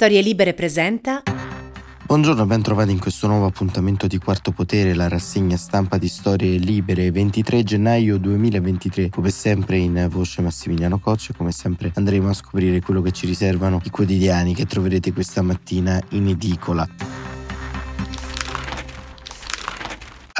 Storie Libere presenta. Buongiorno, ben trovati in questo nuovo appuntamento di Quarto Potere, la rassegna stampa di Storie Libere, 23 gennaio 2023. Come sempre in voce Massimiliano Coccia, come sempre andremo a scoprire quello che ci riservano i quotidiani che troverete questa mattina in edicola.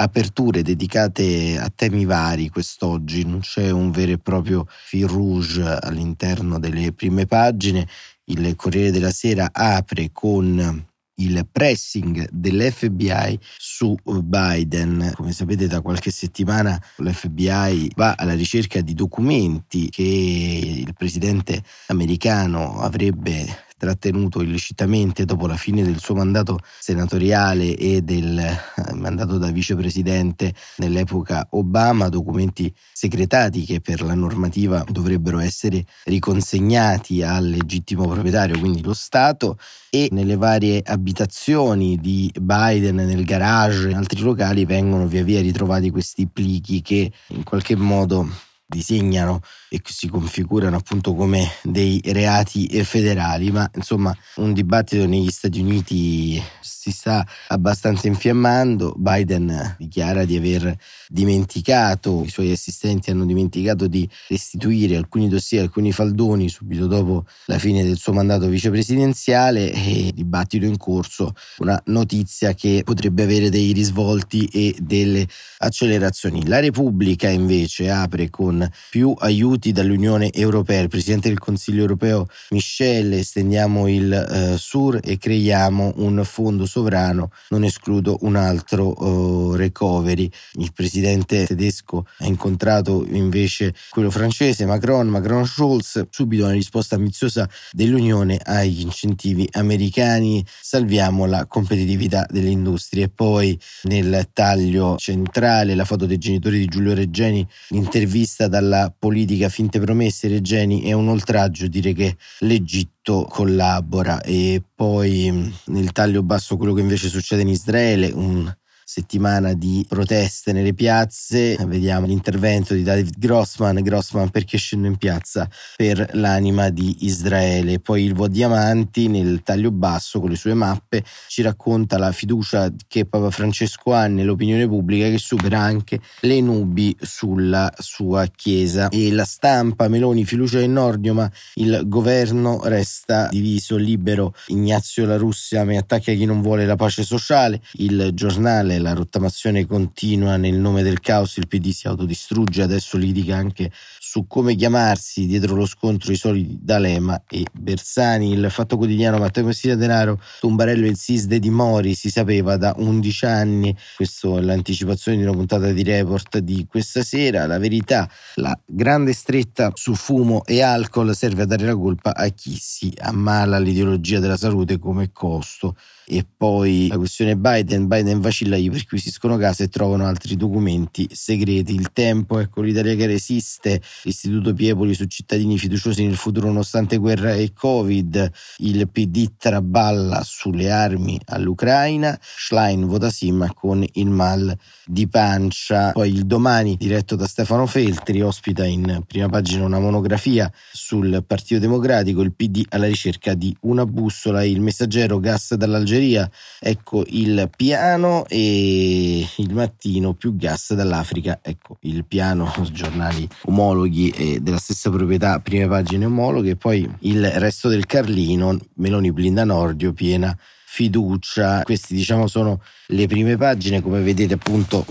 aperture dedicate a temi vari quest'oggi, non c'è un vero e proprio fil rouge all'interno delle prime pagine. Il Corriere della Sera apre con il pressing dell'FBI su Biden. Come sapete da qualche settimana l'FBI va alla ricerca di documenti che il presidente americano avrebbe trattenuto illecitamente dopo la fine del suo mandato senatoriale e del eh, mandato da vicepresidente nell'epoca Obama, documenti segretati che per la normativa dovrebbero essere riconsegnati al legittimo proprietario, quindi lo Stato, e nelle varie abitazioni di Biden, nel garage, in altri locali vengono via via ritrovati questi plichi che in qualche modo disegnano e si configurano appunto come dei reati federali, ma insomma un dibattito negli Stati Uniti si sta abbastanza infiammando. Biden dichiara di aver dimenticato, i suoi assistenti hanno dimenticato di restituire alcuni dossier, alcuni faldoni subito dopo la fine del suo mandato vicepresidenziale e dibattito in corso, una notizia che potrebbe avere dei risvolti e delle accelerazioni. La Repubblica invece apre con più aiuti dall'Unione Europea. Il Presidente del Consiglio Europeo Michel, estendiamo il eh, SUR e creiamo un fondo sovrano, non escludo un altro uh, recovery. Il presidente tedesco ha incontrato invece quello francese Macron, Macron Scholz, subito una risposta ambiziosa dell'Unione agli incentivi americani, salviamo la competitività delle industrie. Poi nel taglio centrale la foto dei genitori di Giulio Reggeni, l'intervista dalla politica finte promesse Reggeni è un oltraggio dire che l'Egitto collabora. E poi nel taglio basso quello che invece succede in Israele, un settimana di proteste nelle piazze. Vediamo l'intervento di David Grossman. Grossman perché scende in piazza per l'anima di Israele. Poi il Vo Diamanti nel taglio basso con le sue mappe ci racconta la fiducia che Papa Francesco ha nell'opinione pubblica che supera anche le nubi sulla sua chiesa. E la stampa Meloni fiducia in Nordio ma il governo resta diviso libero. Ignazio La Russia mi attacca chi non vuole la pace sociale. Il giornale la rottamazione continua nel nome del caos, il PD si autodistrugge, adesso litiga anche su come chiamarsi dietro lo scontro i soliti D'Alema e Bersani. Il Fatto Quotidiano Matteo Messina Denaro, Tumbarello e il SISDE di Mori si sapeva da 11 anni, questa è l'anticipazione di una puntata di report di questa sera, la verità, la grande stretta su fumo e alcol serve a dare la colpa a chi si ammala l'ideologia della salute come costo e poi la questione Biden, Biden vacilla, gli perquisiscono casa e trovano altri documenti segreti. Il tempo, ecco l'Italia che resiste, l'Istituto Piepoli su cittadini fiduciosi nel futuro nonostante guerra e Covid, il PD traballa sulle armi all'Ucraina, Schlein vota sì ma con il mal di pancia. Poi il domani, diretto da Stefano Feltri, ospita in prima pagina una monografia sul Partito Democratico, il PD alla ricerca di una bussola, il messaggero gas dall'Algeria. Algeria, ecco il piano e il mattino più gas dall'Africa, ecco il piano, giornali omologhi e della stessa proprietà, prime pagine omologhe, poi il resto del Carlino, Meloni blinda Nordio, piena fiducia. Queste diciamo sono le prime pagine, come vedete appunto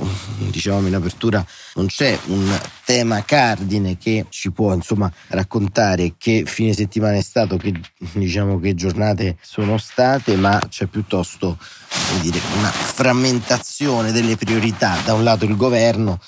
diciamo in apertura non c'è un tema cardine che ci può insomma raccontare che fine settimana è stato, che diciamo che giornate sono state, ma c'è piuttosto dire, una frammentazione delle priorità. Da un lato il governo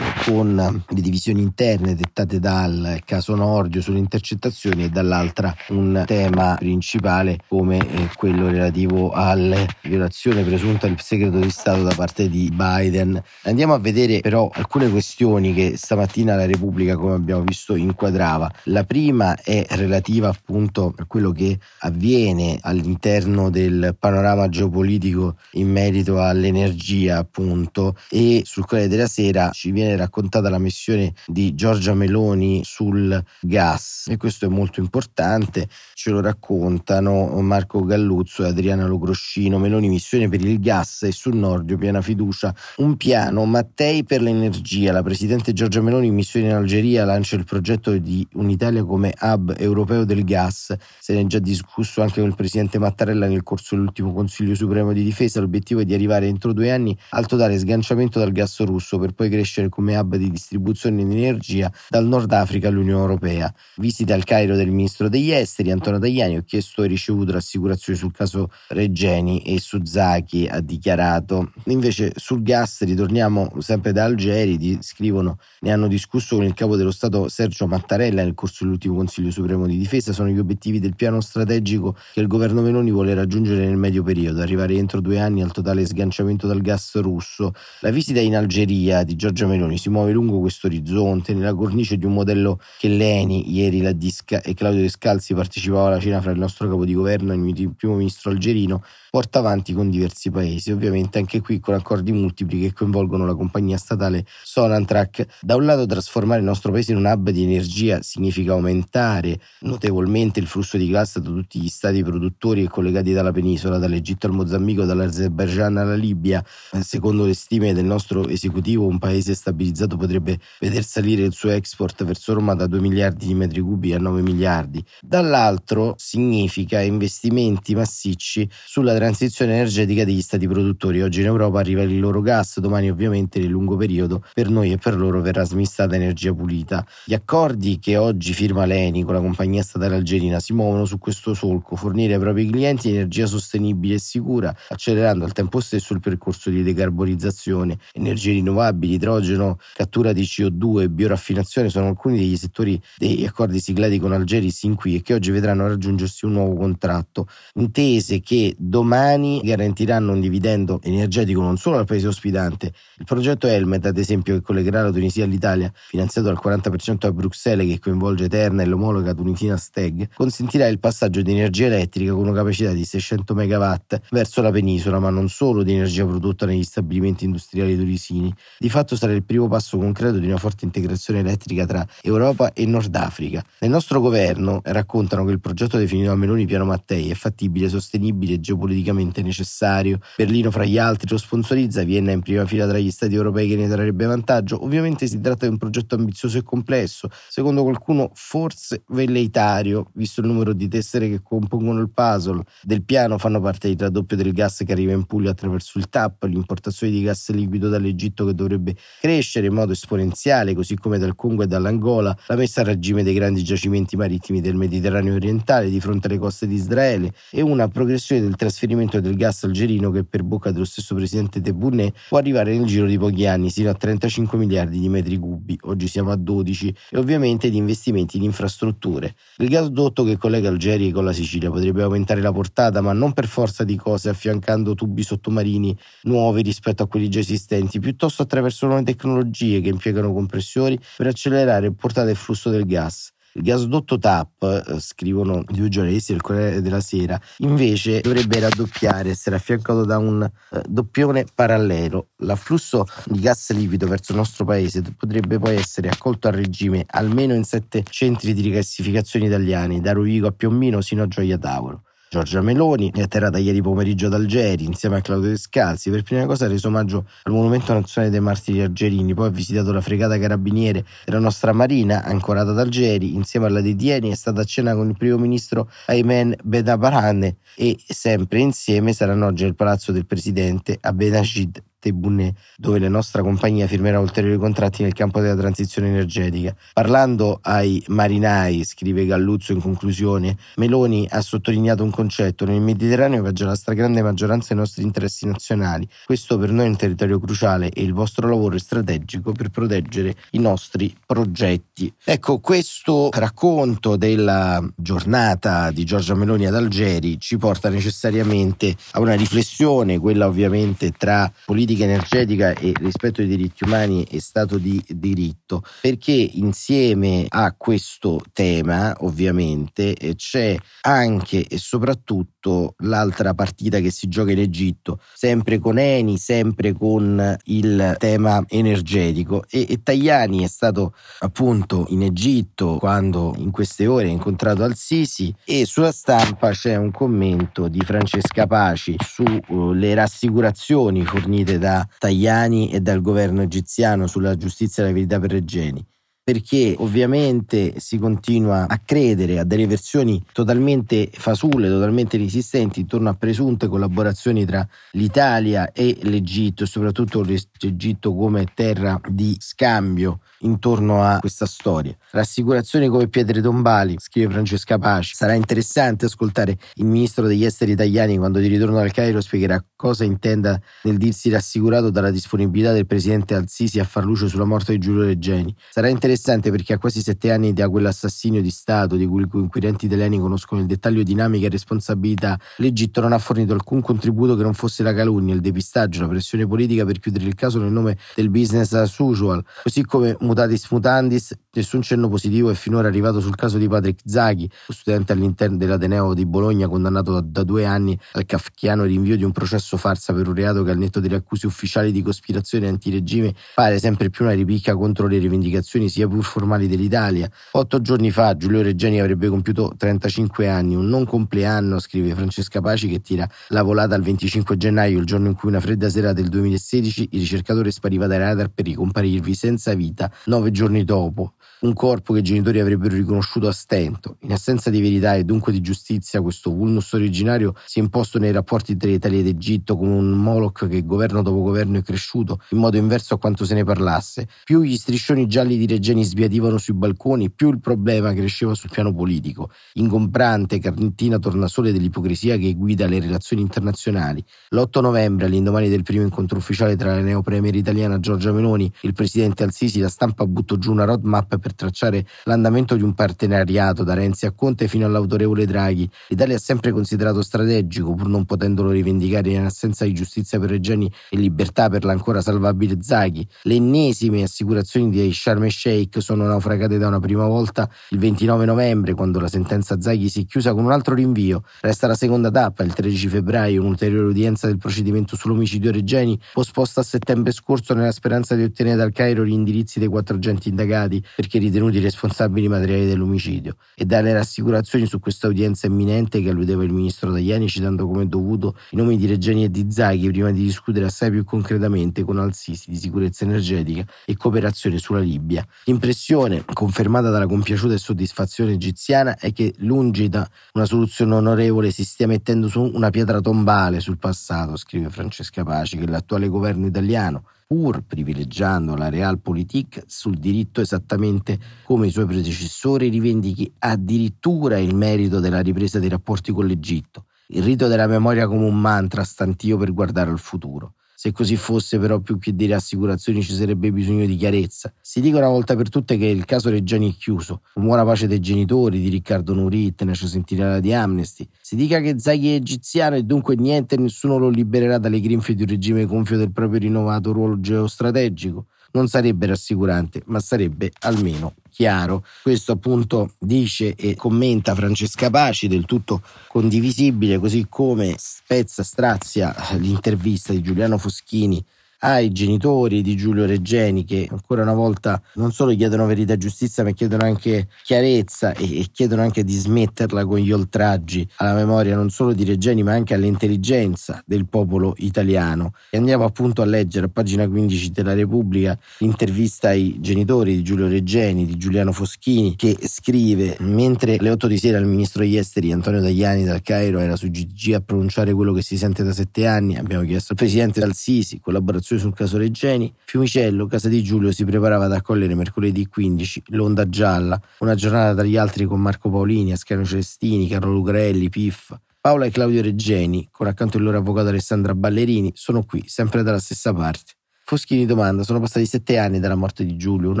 con le divisioni interne dettate dal caso Nordio sulle intercettazioni e dall'altra un tema principale come eh, quello relativo alla violazione presunta del segreto di Stato da parte di Biden. Andiamo a vedere però alcune questioni che stamattina la Repubblica, come abbiamo visto, inquadrava. La prima è relativa appunto a quello che avviene all'interno del panorama geopolitico in merito all'energia appunto e sul quale della Sera ci viene raccontata la missione di Giorgia Meloni sul gas. E questo è molto importante, ce lo raccontano Marco Galluzzo e Adriana Logroscino, Meloni missione per il gas e sul Nordio piena fiducia, un piano Mattei per l'energia, la Presidente Giorgia Meloni missione in Algeria lancia il progetto di un'Italia come hub europeo del gas, se ne è già discusso anche con il Presidente Mattarella nel corso dell'ultimo Consiglio Supremo di Difesa, l'obiettivo è di arrivare entro due anni al totale sganciamento dal gas russo per poi crescere come hub di distribuzione di energia dal Nord Africa all'Unione Europea. Visita al Cairo del Ministro degli Esteri Antonio Tajani, ho chiesto e ricevuto rassicurazioni sul caso Regeni e Suzaki ha dichiarato. Invece sul gas ritorniamo sempre da Algeri, scrivono ne hanno discusso con il capo dello Stato Sergio Mattarella nel corso dell'ultimo Consiglio Supremo di Difesa, sono gli obiettivi del piano strategico che il governo Meloni vuole raggiungere nel medio periodo, arrivare entro due anni al totale sganciamento dal gas russo. La visita in Algeria di Giorgia Meloni si muove lungo questo orizzonte, nella cornice di un modello che Leni, ieri la Disca e Claudio Descalzi partecipava alla cena fra il nostro capo di governo e il primo ministro algerino, porta avanti con diversi paesi, ovviamente anche qui con accordi multipli che coinvolgono la compagnia statale Sonantrak. Da un lato trasformare il nostro paese in un hub di energia significa aumentare notevolmente il flusso di gas da tutti gli stati produttori e collegati dalla penisola, dall'Egitto al Mozambico, dall'Azerbaijan alla Libia. Secondo le stime del nostro esecutivo, un paese stabilizzato potrebbe veder salire il suo export verso Roma da 2 miliardi di metri cubi a 9 miliardi. Dall'altro significa investimenti massicci sulla transizione energetica degli stati produttori. Oggi in Europa arriva il loro gas, domani ovviamente nel lungo periodo per noi e per loro verrà smistata energia pulita. Gli accordi che oggi firma l'ENI con la compagnia statale algerina si muovono su questo solco, fornire ai propri clienti energia sostenibile e sicura, accelerando al tempo stesso il percorso di decarbonizzazione. Energie rinnovabili, idrogeno, cattura di CO2 e bioraffinazione sono alcuni degli settori degli accordi siglati con Algeri sin qui e che oggi vedranno raggiungersi un nuovo contratto. Intese che domani garantiranno un dividendo energetico non solo al paese ospitante. Il progetto Helmet, ad esempio, che collegherà la Tunisia all'Italia, finanziato al 40% a Bruxelles, che coinvolge Terna e l'omologa tunisina Steg, consentirà il passaggio di energia elettrica con una capacità di 600 MW verso la penisola, ma non solo di energia prodotta negli stabilimenti industriali tunisini. Di fatto sarà il primo passo concreto di una forte integrazione elettrica tra Europa e Nord Africa. Nel nostro governo raccontano che il progetto definito a Meloni Piano Mattei è fattibile, sostenibile e geopoliticamente politicamente necessario. Berlino, fra gli altri, lo sponsorizza, Vienna in prima fila tra gli stati europei che ne trarrebbe vantaggio. Ovviamente si tratta di un progetto ambizioso e complesso, secondo qualcuno forse velleitario, visto il numero di tessere che compongono il puzzle. Del piano fanno parte il raddoppio del gas che arriva in Puglia attraverso il TAP, l'importazione di gas liquido dall'Egitto che dovrebbe crescere in modo esponenziale, così come dal Congo e dall'Angola, la messa a regime dei grandi giacimenti marittimi del Mediterraneo orientale di fronte alle coste di Israele e una progressione del trasferimento del gas algerino che per bocca dello stesso presidente Tebboune può arrivare nel giro di pochi anni sino a 35 miliardi di metri cubi, oggi siamo a 12, e ovviamente di investimenti in infrastrutture. Il gasdotto che collega Algeria con la Sicilia potrebbe aumentare la portata, ma non per forza di cose affiancando tubi sottomarini nuovi rispetto a quelli già esistenti, piuttosto attraverso nuove tecnologie che impiegano compressori per accelerare il portato e flusso del gas. Il gasdotto TAP, eh, scrivono i due giornalisti del Corriere della Sera, invece dovrebbe raddoppiare, essere affiancato da un eh, doppione parallelo. L'afflusso di gas liquido verso il nostro paese potrebbe poi essere accolto a regime almeno in sette centri di rigassificazione italiani, da Rovigo a Piombino sino a Gioia Tauro. Giorgia Meloni è atterrata ieri pomeriggio ad Algeri insieme a Claudio Descalzi. Per prima cosa ha reso omaggio al Monumento Nazionale dei Martiri Algerini, poi ha visitato la fregata carabiniere della nostra Marina, ancorata ad Algeri, insieme alla Didieni, è stata a cena con il primo ministro Aymen Bedabarane e sempre insieme saranno oggi al palazzo del presidente a Benajid Tebune, dove la nostra compagnia firmerà ulteriori contratti nel campo della transizione energetica. Parlando ai marinai, scrive Galluzzo in conclusione, Meloni ha sottolineato un concetto: nel Mediterraneo viaggia la stragrande maggioranza dei nostri interessi nazionali. Questo per noi è un territorio cruciale e il vostro lavoro è strategico per proteggere i nostri progetti. Ecco, questo racconto della giornata di Giorgia Meloni ad Algeri ci porta necessariamente a una riflessione, quella ovviamente tra politica politica energetica e rispetto ai diritti umani e Stato di diritto, perché insieme a questo tema ovviamente c'è anche e soprattutto l'altra partita che si gioca in Egitto, sempre con Eni, sempre con il tema energetico. E, e Tajani è stato appunto in Egitto quando in queste ore ha incontrato Al-Sisi e sulla stampa c'è un commento di Francesca Paci sulle rassicurazioni fornite da Tajani e dal governo egiziano sulla giustizia e la verità per Regeni perché ovviamente si continua a credere a delle versioni totalmente fasulle, totalmente resistenti intorno a presunte collaborazioni tra l'Italia e l'Egitto e soprattutto l'Egitto come terra di scambio intorno a questa storia. Rassicurazioni come pietre tombali, scrive Francesca Paci. Sarà interessante ascoltare il ministro degli esteri italiani quando di ritorno dal Cairo spiegherà cosa intenda nel dirsi rassicurato dalla disponibilità del presidente Al-Sisi a far luce sulla morte di Giulio Reggeni. Sarà interessante perché a quasi sette anni da quell'assassinio di Stato di cui i inquirenti italiani conoscono il dettaglio dinamica e responsabilità, l'Egitto non ha fornito alcun contributo che non fosse la calunnia, il depistaggio, la pressione politica per chiudere il caso nel nome del business as usual, così come mutatis mutandis, nessun cenno positivo è finora arrivato sul caso di Patrick Zaghi, studente all'interno dell'Ateneo di Bologna condannato da, da due anni al kafkiano rinvio di un processo farsa per un reato che al netto delle accuse ufficiali di cospirazione antiregime pare sempre più una ripicca contro le rivendicazioni sia pur formali dell'Italia. Otto giorni fa Giulio Reggeni avrebbe compiuto 35 anni, un non compleanno, scrive Francesca Paci che tira la volata al 25 gennaio, il giorno in cui una fredda sera del 2016 il ricercatore spariva dai radar per ricomparirvi senza vita nove giorni dopo, un corpo che i genitori avrebbero riconosciuto a stento. In assenza di verità e dunque di giustizia, questo vulnus originario si è imposto nei rapporti tra Italia ed Egitto come un Moloch che governo dopo governo è cresciuto in modo inverso a quanto se ne parlasse. Più gli striscioni gialli di Regeni sbiadivano sui balconi, più il problema cresceva sul piano politico. Ingombrante, carnettina tornasole dell'ipocrisia che guida le relazioni internazionali. L'8 novembre, all'indomani del primo incontro ufficiale tra la neopremier italiana Giorgia Meloni e il presidente Al-Sisi, la stampa buttò giù una roadmap per tracciare l'andamento di un partenariato da Renzi a Conte fino all'autorevole Draghi. L'Italia ha sempre considerato strategico, pur non potendolo rivendicare in assenza di giustizia per Regeni e libertà per l'ancora salvabile Zaghi. Le ennesime assicurazioni di Sharm el Sheikh sono naufragate da una prima volta il 29 novembre, quando la sentenza Zaghi si è chiusa con un altro rinvio. Resta la seconda tappa, il 13 febbraio, un'ulteriore udienza del procedimento sull'omicidio Regeni, posposta a settembre scorso nella speranza di ottenere dal Cairo gli indirizzi dei quattro agenti indagati, perché ritenuti responsabili materiali dell'omicidio, e dalle rassicurazioni su questa udienza imminente che alludeva il ministro Tajani citando come dovuto i nomi di Regeni e di Zaghi prima di discutere assai più concretamente con Al-Sisi di sicurezza energetica e cooperazione sulla Libia. L'impressione, confermata dalla compiaciuta e soddisfazione egiziana, è che lungi da una soluzione onorevole si stia mettendo su una pietra tombale sul passato, scrive Francesca Paci, che l'attuale governo italiano pur privilegiando la realpolitik sul diritto esattamente come i suoi predecessori, rivendichi addirittura il merito della ripresa dei rapporti con l'Egitto, il rito della memoria come un mantra stantio per guardare al futuro. Se così fosse, però, più che dire assicurazioni ci sarebbe bisogno di chiarezza. Si dica una volta per tutte che il caso Reggiani è chiuso. Buona pace dei genitori, di Riccardo Nurit, Tenace Sentinella di Amnesty. Si dica che Zaghi è egiziano e dunque niente e nessuno lo libererà dalle grinfie di un regime gonfio del proprio rinnovato ruolo geostrategico non sarebbe rassicurante, ma sarebbe almeno chiaro. Questo appunto dice e commenta Francesca Paci, del tutto condivisibile, così come spezza, strazia l'intervista di Giuliano Foschini ai genitori di Giulio Reggeni che ancora una volta non solo chiedono verità e giustizia ma chiedono anche chiarezza e, chiedono anche di smetterla con gli oltraggi alla memoria non solo di Reggeni ma anche all'intelligenza del popolo italiano. E andiamo appunto a leggere a pagina 15 della Repubblica l'intervista ai genitori di Giulio Reggeni, di Giuliano Foschini che scrive mentre alle 8 di sera il ministro degli esteri Antonio Tajani dal Cairo era su GG a pronunciare quello che si sente da sette anni abbiamo chiesto al presidente Dal Sisi collaborazione informazioni sul caso Reggeni, Fiumicello, casa di Giulio, si preparava ad accogliere mercoledì 15 l'Onda Gialla, una giornata tra gli altri con Marco Paolini, Ascano Celestini, Carlo Lucarelli, Piff. Paola e Claudio Reggeni, con accanto il loro avvocato Alessandra Ballerini, sono qui, sempre dalla stessa parte. Foschini domanda, sono passati sette anni dalla morte di Giulio, un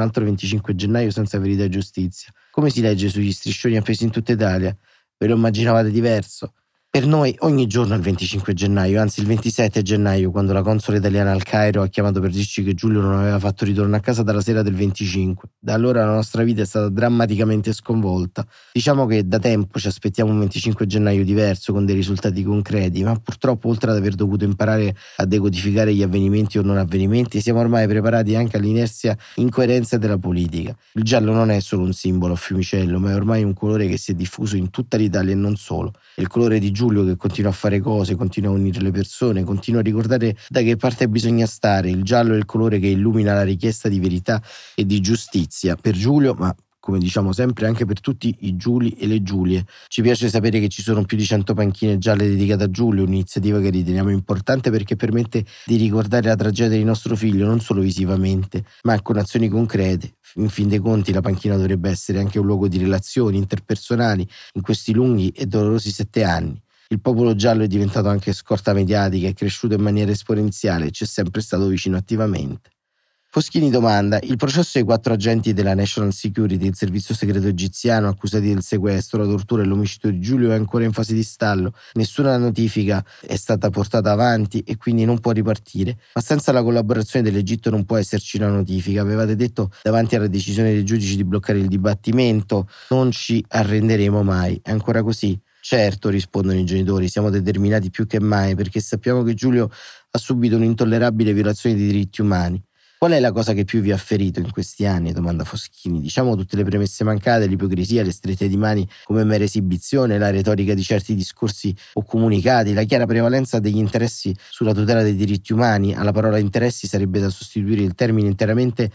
altro 25 gennaio senza verità e giustizia. Come si legge sugli striscioni appesi in tutta Italia? Ve lo immaginavate diverso? Per noi ogni giorno è il 25 gennaio, anzi il 27 gennaio, quando la console italiana al Cairo ha chiamato per dirci che Giulio non aveva fatto ritorno a casa dalla sera del 25. Da allora la nostra vita è stata drammaticamente sconvolta. Diciamo che da tempo ci aspettiamo un 25 gennaio diverso, con dei risultati concreti, ma purtroppo oltre ad aver dovuto imparare a decodificare gli avvenimenti o non avvenimenti, siamo ormai preparati anche all'inerzia incoerenza della politica. Il giallo non è solo un simbolo a Fiumicello, ma è ormai un colore che si è diffuso in tutta l'Italia e non solo. Il colore di Giulio che continua a fare cose, continua a unire le persone, continua a ricordare da che parte bisogna stare. Il giallo è il colore che illumina la richiesta di verità e di giustizia per Giulio, ma come diciamo sempre anche per tutti i Giuli e le Giulie. Ci piace sapere che ci sono più di 100 panchine gialle dedicate a Giulio, un'iniziativa che riteniamo importante perché permette di ricordare la tragedia di nostro figlio non solo visivamente, ma con azioni concrete. In fin dei conti la panchina dovrebbe essere anche un luogo di relazioni interpersonali in questi lunghi e dolorosi sette anni. Il popolo giallo è diventato anche scorta mediatica, è cresciuto in maniera esponenziale e ci sempre stato vicino attivamente. Foschini domanda: il processo ai quattro agenti della National Security, il servizio segreto egiziano, accusati del sequestro, la tortura e l'omicidio di Giulio è ancora in fase di stallo. Nessuna notifica è stata portata avanti e quindi non può ripartire. Ma senza la collaborazione dell'Egitto non può esserci una notifica. Avevate detto davanti alla decisione dei giudici di bloccare il dibattimento: non ci arrenderemo mai. È ancora così? Certo, rispondono i genitori, siamo determinati più che mai perché sappiamo che Giulio ha subito un'intollerabile violazione di diritti umani. Qual è la cosa che più vi ha ferito in questi anni? domanda Foschini. Diciamo tutte le premesse mancate, l'ipocrisia, le strette di mani come mera esibizione, la retorica di certi discorsi o comunicati, la chiara prevalenza degli interessi sulla tutela dei diritti umani. Alla parola interessi sarebbe da sostituire il termine interamente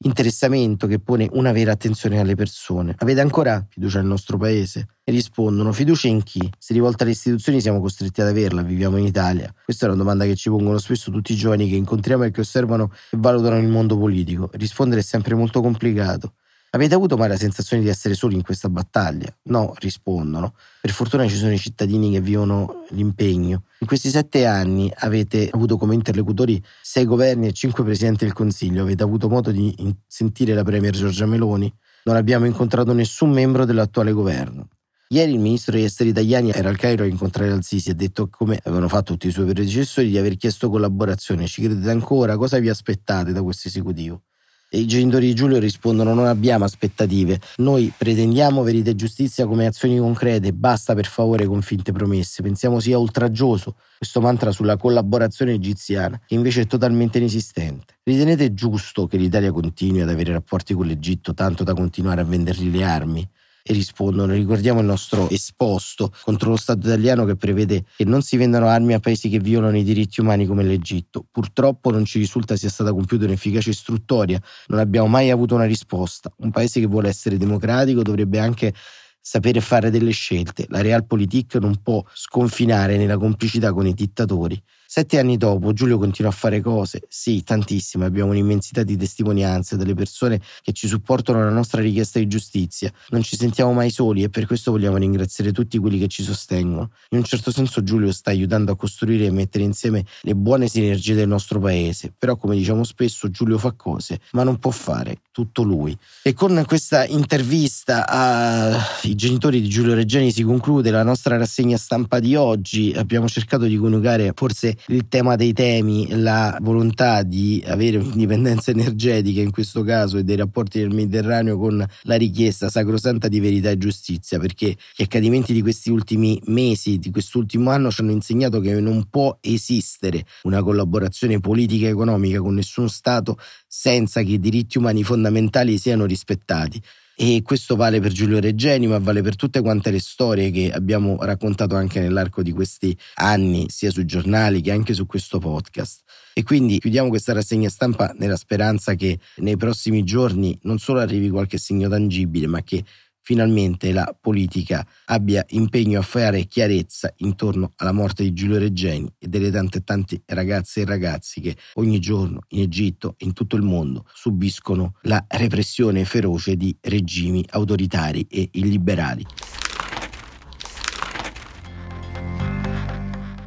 interessamento che pone una vera attenzione alle persone. Avete ancora fiducia nel nostro paese? E rispondono: fiducia in chi? Se rivolta alle istituzioni siamo costretti ad averla, viviamo in Italia. Questa è una domanda che ci pongono spesso tutti i giovani che incontriamo e che osservano e valutano il mondo politico. Rispondere è sempre molto complicato. Avete avuto mai la sensazione di essere soli in questa battaglia? No, rispondono. Per fortuna ci sono i cittadini che vivono l'impegno. In questi sette anni avete avuto come interlocutori sei governi e cinque presidenti del Consiglio. Avete avuto modo di sentire la Premier Giorgia Meloni? Non abbiamo incontrato nessun membro dell'attuale governo. Ieri il ministro degli esteri italiani era al Cairo a incontrare Al-Sisi e ha detto, come avevano fatto tutti i suoi predecessori, di aver chiesto collaborazione. Ci credete ancora? Cosa vi aspettate da questo esecutivo? E I genitori di Giulio rispondono non abbiamo aspettative, noi pretendiamo verità e giustizia come azioni concrete, basta per favore con finte promesse, pensiamo sia oltraggioso questo mantra sulla collaborazione egiziana, che invece è totalmente inesistente. Ritenete giusto che l'Italia continui ad avere rapporti con l'Egitto tanto da continuare a vendergli le armi? Rispondono. Ricordiamo il nostro esposto contro lo Stato italiano che prevede che non si vendano armi a paesi che violano i diritti umani come l'Egitto. Purtroppo non ci risulta sia stata compiuta un'efficace istruttoria, non abbiamo mai avuto una risposta. Un paese che vuole essere democratico dovrebbe anche sapere fare delle scelte. La realpolitik non può sconfinare nella complicità con i dittatori. Sette anni dopo Giulio continua a fare cose, sì, tantissime, abbiamo un'immensità di testimonianze delle persone che ci supportano la nostra richiesta di giustizia, non ci sentiamo mai soli e per questo vogliamo ringraziare tutti quelli che ci sostengono. In un certo senso Giulio sta aiutando a costruire e mettere insieme le buone sinergie del nostro paese, però come diciamo spesso Giulio fa cose, ma non può fare tutto lui. E con questa intervista ai genitori di Giulio Reggiani si conclude la nostra rassegna stampa di oggi, abbiamo cercato di coniugare forse il tema dei temi, la volontà di avere un'indipendenza energetica in questo caso e dei rapporti del Mediterraneo con la richiesta sacrosanta di verità e giustizia, perché gli accadimenti di questi ultimi mesi, di quest'ultimo anno ci hanno insegnato che non può esistere una collaborazione politica e economica con nessun Stato senza che i diritti umani fondamentali siano rispettati. E questo vale per Giulio Reggeni, ma vale per tutte quante le storie che abbiamo raccontato anche nell'arco di questi anni, sia sui giornali che anche su questo podcast. E quindi chiudiamo questa rassegna stampa nella speranza che nei prossimi giorni non solo arrivi qualche segno tangibile, ma che finalmente la politica abbia impegno a fare chiarezza intorno alla morte di Giulio Reggeni e delle tante tante ragazze e ragazzi che ogni giorno in Egitto e in tutto il mondo subiscono la repressione feroce di regimi autoritari e illiberali.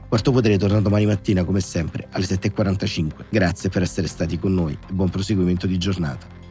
Quarto Potere torna domani mattina come sempre alle 7.45. Grazie per essere stati con noi e buon proseguimento di giornata.